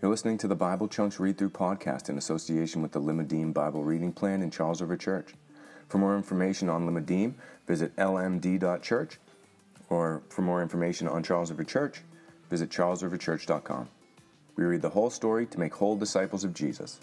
You're listening to the Bible Chunks Read Through podcast in association with the Limmudim Bible Reading Plan in Charles River Church. For more information on Limmudim, visit lmd.church, or for more information on Charles River Church, visit charlesriverchurch.com. We read the whole story to make whole disciples of Jesus.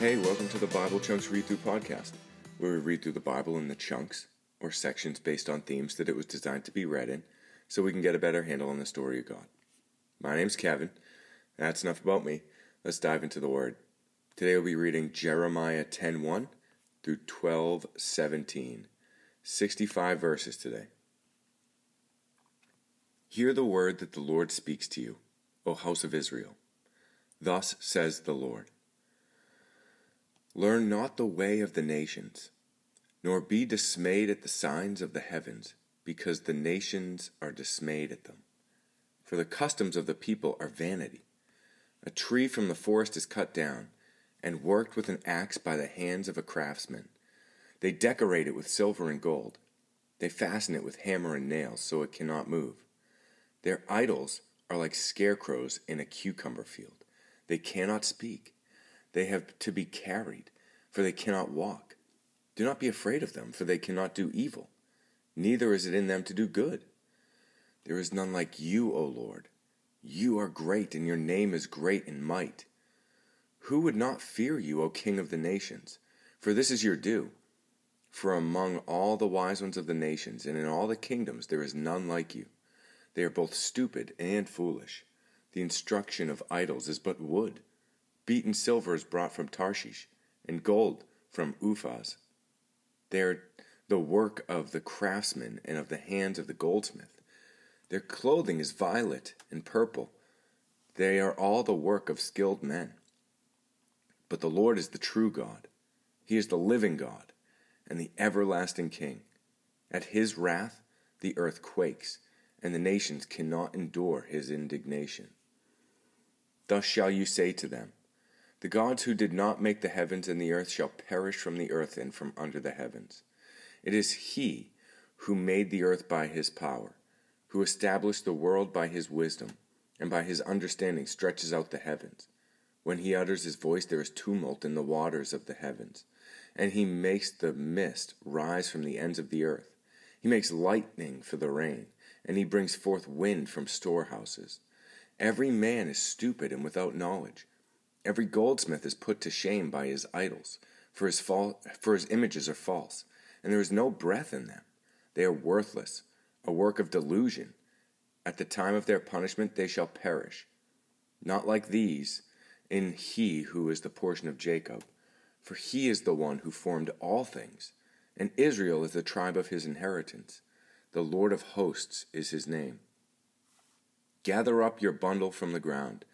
Hey, welcome to the Bible Chunks Read Through podcast, where we read through the Bible in the chunks, or sections based on themes that it was designed to be read in, so we can get a better handle on the story of God. My name's Kevin. That's enough about me. Let's dive into the Word. Today we'll be reading Jeremiah 10.1 through 12.17. 65 verses today. Hear the word that the Lord speaks to you, O house of Israel. Thus says the Lord. Learn not the way of the nations, nor be dismayed at the signs of the heavens, because the nations are dismayed at them. For the customs of the people are vanity. A tree from the forest is cut down, and worked with an axe by the hands of a craftsman. They decorate it with silver and gold. They fasten it with hammer and nails, so it cannot move. Their idols are like scarecrows in a cucumber field. They cannot speak they have to be carried, for they cannot walk. Do not be afraid of them, for they cannot do evil, neither is it in them to do good. There is none like you, O Lord. You are great, and your name is great in might. Who would not fear you, O King of the nations? For this is your due. For among all the wise ones of the nations, and in all the kingdoms, there is none like you. They are both stupid and foolish. The instruction of idols is but wood Beaten silver is brought from Tarshish, and gold from Uphaz. They are the work of the craftsman and of the hands of the goldsmith. Their clothing is violet and purple. They are all the work of skilled men. But the Lord is the true God. He is the living God and the everlasting King. At his wrath the earth quakes, and the nations cannot endure his indignation. Thus shall you say to them, the gods who did not make the heavens and the earth shall perish from the earth and from under the heavens. It is He who made the earth by His power, who established the world by His wisdom, and by His understanding stretches out the heavens. When He utters His voice, there is tumult in the waters of the heavens, and He makes the mist rise from the ends of the earth. He makes lightning for the rain, and He brings forth wind from storehouses. Every man is stupid and without knowledge. Every goldsmith is put to shame by his idols, for his, fal- for his images are false, and there is no breath in them. They are worthless, a work of delusion. At the time of their punishment they shall perish. Not like these, in he who is the portion of Jacob, for he is the one who formed all things, and Israel is the tribe of his inheritance. The Lord of hosts is his name. Gather up your bundle from the ground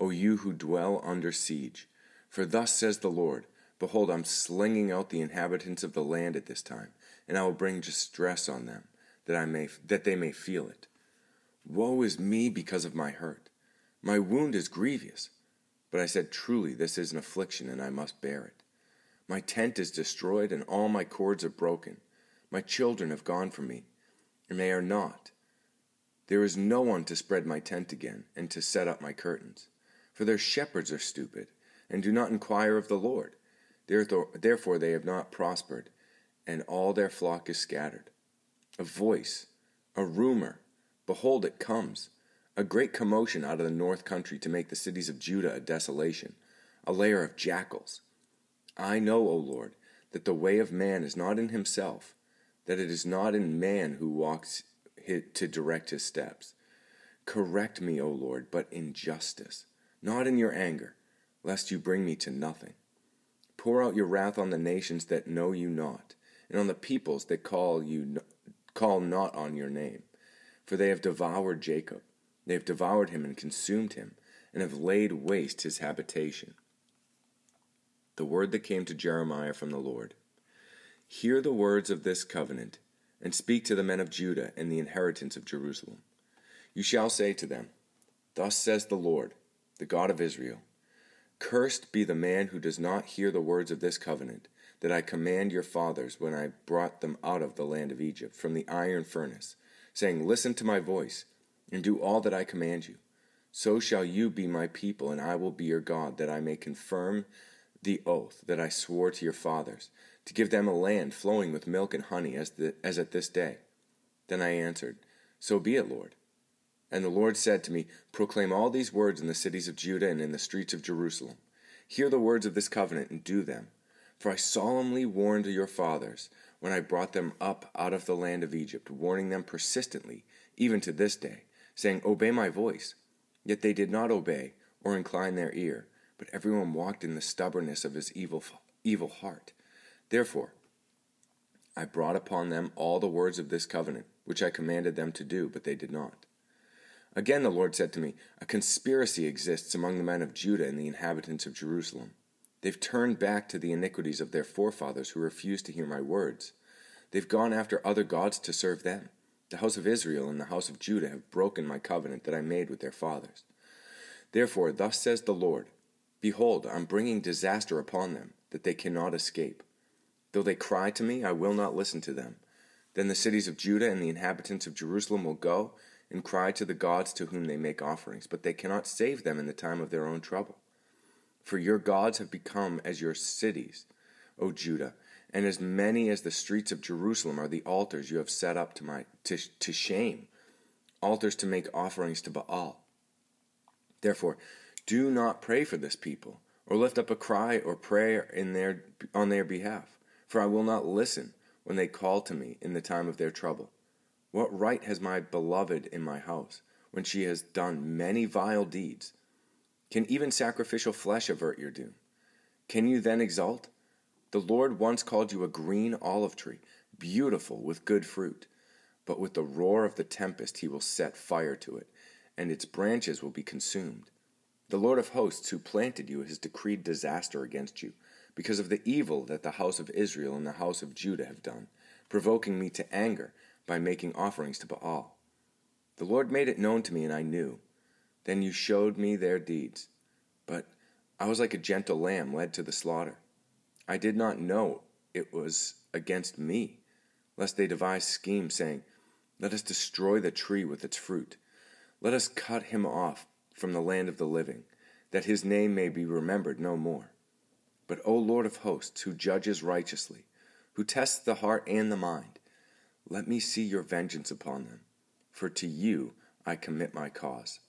O you who dwell under siege. For thus says the Lord Behold, I'm slinging out the inhabitants of the land at this time, and I will bring distress on them, that, I may, that they may feel it. Woe is me because of my hurt. My wound is grievous. But I said, Truly, this is an affliction, and I must bear it. My tent is destroyed, and all my cords are broken. My children have gone from me, and they are not. There is no one to spread my tent again, and to set up my curtains. For their shepherds are stupid, and do not inquire of the Lord. Therefore they have not prospered, and all their flock is scattered. A voice, a rumor, behold, it comes, a great commotion out of the north country to make the cities of Judah a desolation, a lair of jackals. I know, O Lord, that the way of man is not in himself, that it is not in man who walks to direct his steps. Correct me, O Lord, but in justice not in your anger, lest you bring me to nothing. Pour out your wrath on the nations that know you not, and on the peoples that call you call not on your name. For they have devoured Jacob, they have devoured him and consumed him, and have laid waste his habitation. The word that came to Jeremiah from the Lord. Hear the words of this covenant, and speak to the men of Judah and the inheritance of Jerusalem. You shall say to them, Thus says the Lord the God of Israel. Cursed be the man who does not hear the words of this covenant that I command your fathers when I brought them out of the land of Egypt from the iron furnace, saying, Listen to my voice, and do all that I command you. So shall you be my people, and I will be your God, that I may confirm the oath that I swore to your fathers, to give them a land flowing with milk and honey, as, the, as at this day. Then I answered, So be it, Lord. And the Lord said to me, Proclaim all these words in the cities of Judah and in the streets of Jerusalem. Hear the words of this covenant and do them. For I solemnly warned your fathers when I brought them up out of the land of Egypt, warning them persistently, even to this day, saying, Obey my voice. Yet they did not obey or incline their ear, but everyone walked in the stubbornness of his evil, evil heart. Therefore, I brought upon them all the words of this covenant, which I commanded them to do, but they did not. Again the Lord said to me, A conspiracy exists among the men of Judah and the inhabitants of Jerusalem. They've turned back to the iniquities of their forefathers who refused to hear my words. They've gone after other gods to serve them. The house of Israel and the house of Judah have broken my covenant that I made with their fathers. Therefore, thus says the Lord Behold, I'm bringing disaster upon them, that they cannot escape. Though they cry to me, I will not listen to them. Then the cities of Judah and the inhabitants of Jerusalem will go and cry to the gods to whom they make offerings, but they cannot save them in the time of their own trouble. For your gods have become as your cities, O Judah, and as many as the streets of Jerusalem are the altars you have set up to my to, to shame, altars to make offerings to Baal. Therefore, do not pray for this people, or lift up a cry or prayer in their on their behalf, for I will not listen when they call to me in the time of their trouble. What right has my beloved in my house, when she has done many vile deeds? Can even sacrificial flesh avert your doom? Can you then exult? The Lord once called you a green olive tree, beautiful with good fruit. But with the roar of the tempest he will set fire to it, and its branches will be consumed. The Lord of hosts, who planted you, has decreed disaster against you, because of the evil that the house of Israel and the house of Judah have done, provoking me to anger by making offerings to Baal. The Lord made it known to me, and I knew. Then you showed me their deeds. But I was like a gentle lamb led to the slaughter. I did not know it was against me, lest they devise schemes, saying, Let us destroy the tree with its fruit. Let us cut him off from the land of the living, that his name may be remembered no more. But, O Lord of hosts, who judges righteously, who tests the heart and the mind, let me see your vengeance upon them, for to you I commit my cause.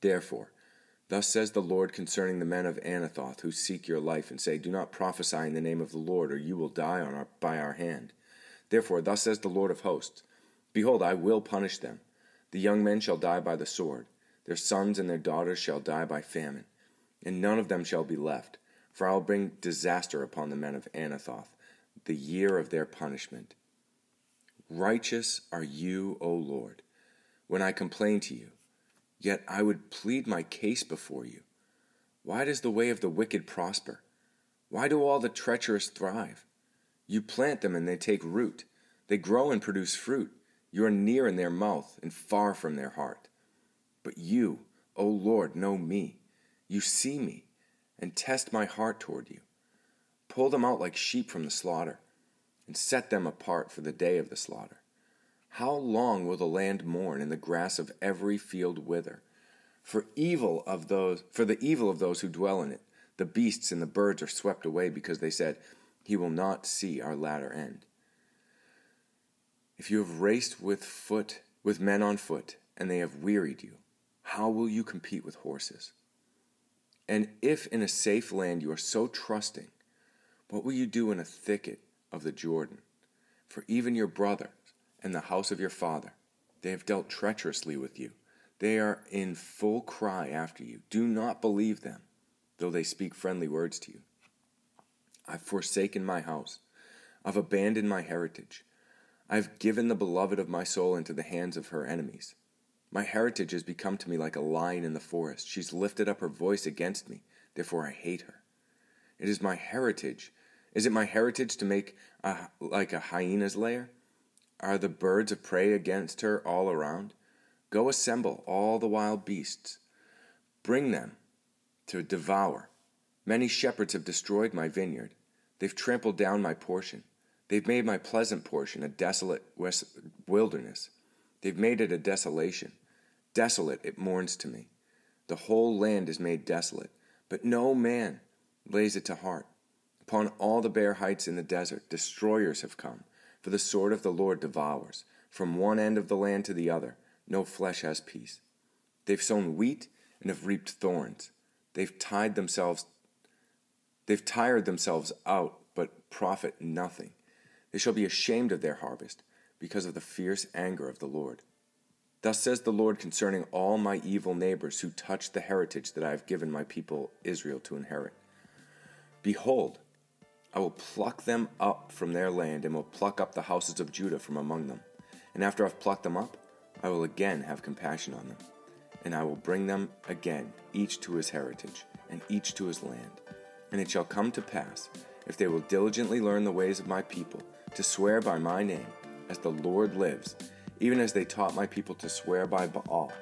Therefore, Thus says the Lord concerning the men of Anathoth who seek your life and say, Do not prophesy in the name of the Lord, or you will die our, by our hand. Therefore, thus says the Lord of hosts Behold, I will punish them. The young men shall die by the sword, their sons and their daughters shall die by famine, and none of them shall be left. For I will bring disaster upon the men of Anathoth, the year of their punishment. Righteous are you, O Lord, when I complain to you. Yet I would plead my case before you. Why does the way of the wicked prosper? Why do all the treacherous thrive? You plant them and they take root. They grow and produce fruit. You are near in their mouth and far from their heart. But you, O Lord, know me. You see me and test my heart toward you. Pull them out like sheep from the slaughter and set them apart for the day of the slaughter. How long will the land mourn and the grass of every field wither? For evil of those for the evil of those who dwell in it, the beasts and the birds are swept away because they said, He will not see our latter end. If you have raced with foot with men on foot, and they have wearied you, how will you compete with horses? And if in a safe land you are so trusting, what will you do in a thicket of the Jordan? For even your brother and the house of your father. They have dealt treacherously with you. They are in full cry after you. Do not believe them, though they speak friendly words to you. I've forsaken my house. I've abandoned my heritage. I've given the beloved of my soul into the hands of her enemies. My heritage has become to me like a lion in the forest. She's lifted up her voice against me. Therefore, I hate her. It is my heritage. Is it my heritage to make a, like a hyena's lair? Are the birds of prey against her all around? Go assemble all the wild beasts. Bring them to devour. Many shepherds have destroyed my vineyard. They've trampled down my portion. They've made my pleasant portion a desolate wilderness. They've made it a desolation. Desolate it mourns to me. The whole land is made desolate, but no man lays it to heart. Upon all the bare heights in the desert, destroyers have come, for the sword of the Lord devours. From one end of the land to the other, no flesh has peace. They've sown wheat and have reaped thorns. They've tied themselves they've tired themselves out, but profit nothing. They shall be ashamed of their harvest, because of the fierce anger of the Lord. Thus says the Lord concerning all my evil neighbors who touch the heritage that I have given my people Israel to inherit. Behold, I will pluck them up from their land, and will pluck up the houses of Judah from among them. And after I've plucked them up, I will again have compassion on them and I will bring them again, each to his heritage, and each to his land. And it shall come to pass, if they will diligently learn the ways of my people, to swear by my name, as the Lord lives, even as they taught my people to swear by Baal,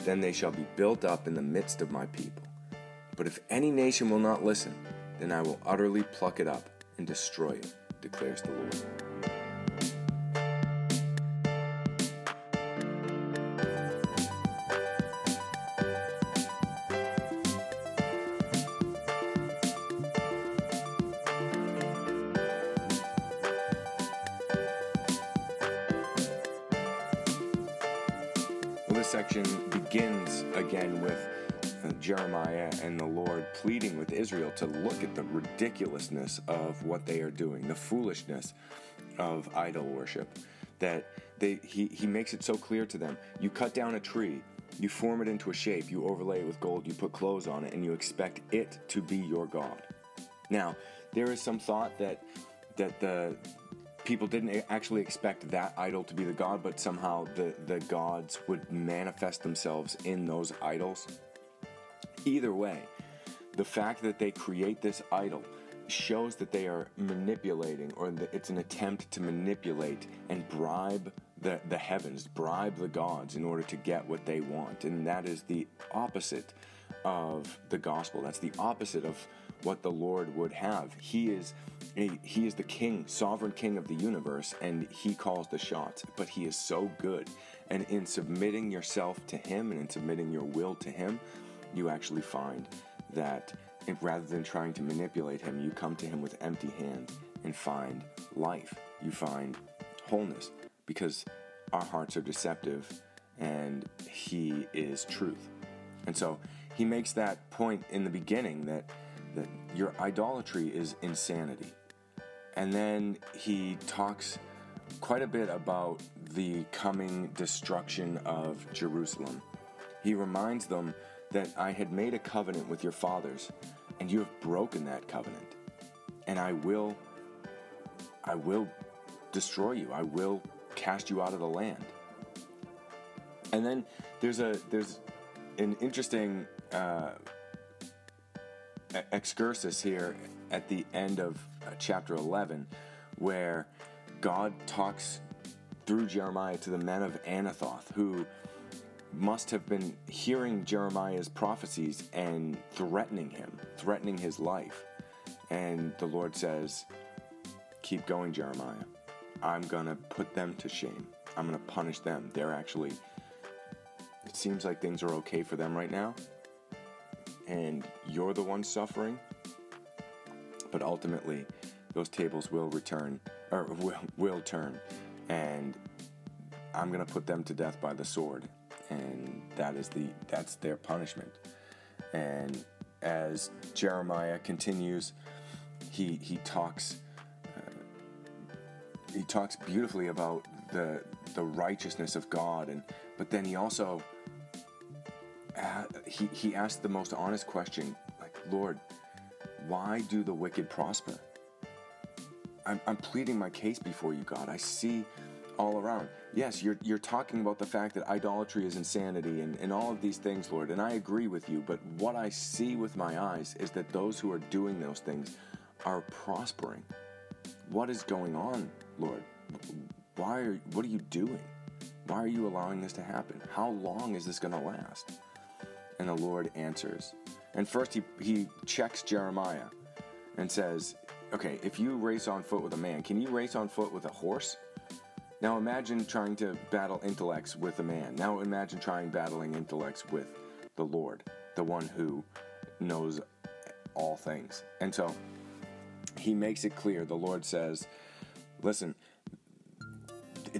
then they shall be built up in the midst of my people. But if any nation will not listen, then I will utterly pluck it up and destroy it, declares the Lord. Well, this section begins again with Jeremiah and the Lord pleading with Israel to look at the ridiculousness of what they are doing, the foolishness of idol worship. That they, he, he makes it so clear to them. You cut down a tree, you form it into a shape, you overlay it with gold, you put clothes on it, and you expect it to be your God. Now, there is some thought that that the people didn't actually expect that idol to be the god, but somehow the, the gods would manifest themselves in those idols. Either way, the fact that they create this idol shows that they are manipulating, or it's an attempt to manipulate and bribe the, the heavens, bribe the gods in order to get what they want. And that is the opposite of the gospel. That's the opposite of what the Lord would have. He is he is the king, sovereign king of the universe, and he calls the shots. But he is so good. And in submitting yourself to him and in submitting your will to him, you actually find that if, rather than trying to manipulate him, you come to him with empty hands and find life. You find wholeness because our hearts are deceptive and he is truth. And so he makes that point in the beginning that that your idolatry is insanity. And then he talks quite a bit about the coming destruction of Jerusalem. He reminds them that I had made a covenant with your fathers, and you have broken that covenant. And I will I will destroy you. I will cast you out of the land. And then there's a there's an interesting uh, excursus here at the end of uh, chapter 11 where God talks through Jeremiah to the men of Anathoth who must have been hearing Jeremiah's prophecies and threatening him, threatening his life. And the Lord says, Keep going, Jeremiah. I'm going to put them to shame. I'm going to punish them. They're actually, it seems like things are okay for them right now, and you're the one suffering. But ultimately, those tables will return, or will, will turn, and I'm gonna put them to death by the sword, and that is the that's their punishment. And as Jeremiah continues, he he talks uh, he talks beautifully about the the righteousness of God, and but then he also he, he asked the most honest question like, Lord, why do the wicked prosper? I'm, I'm pleading my case before you, God. I see all around. Yes, you're, you're talking about the fact that idolatry is insanity and, and all of these things, Lord, and I agree with you, but what I see with my eyes is that those who are doing those things are prospering. What is going on, Lord? Why are, what are you doing? Why are you allowing this to happen? How long is this going to last? And the Lord answers. And first he, he checks Jeremiah and says, Okay, if you race on foot with a man, can you race on foot with a horse? Now imagine trying to battle intellects with a man. Now imagine trying battling intellects with the Lord, the one who knows all things. And so he makes it clear. The Lord says, Listen,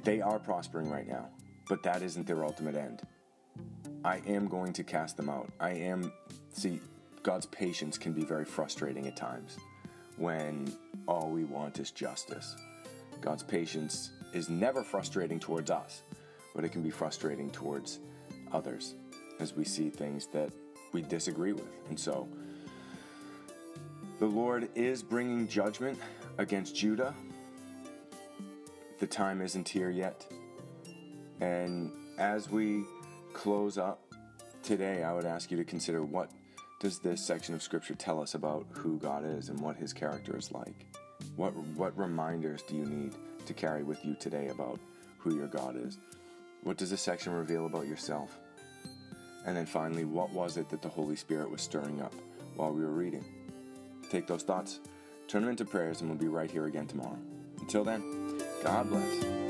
they are prospering right now, but that isn't their ultimate end. I am going to cast them out. I am, see, God's patience can be very frustrating at times when all we want is justice. God's patience is never frustrating towards us, but it can be frustrating towards others as we see things that we disagree with. And so, the Lord is bringing judgment against Judah. The time isn't here yet. And as we close up today, I would ask you to consider what does this section of scripture tell us about who God is and what his character is like? What what reminders do you need to carry with you today about who your God is? What does this section reveal about yourself? And then finally, what was it that the Holy Spirit was stirring up while we were reading? Take those thoughts, turn them into prayers, and we'll be right here again tomorrow. Until then, God bless.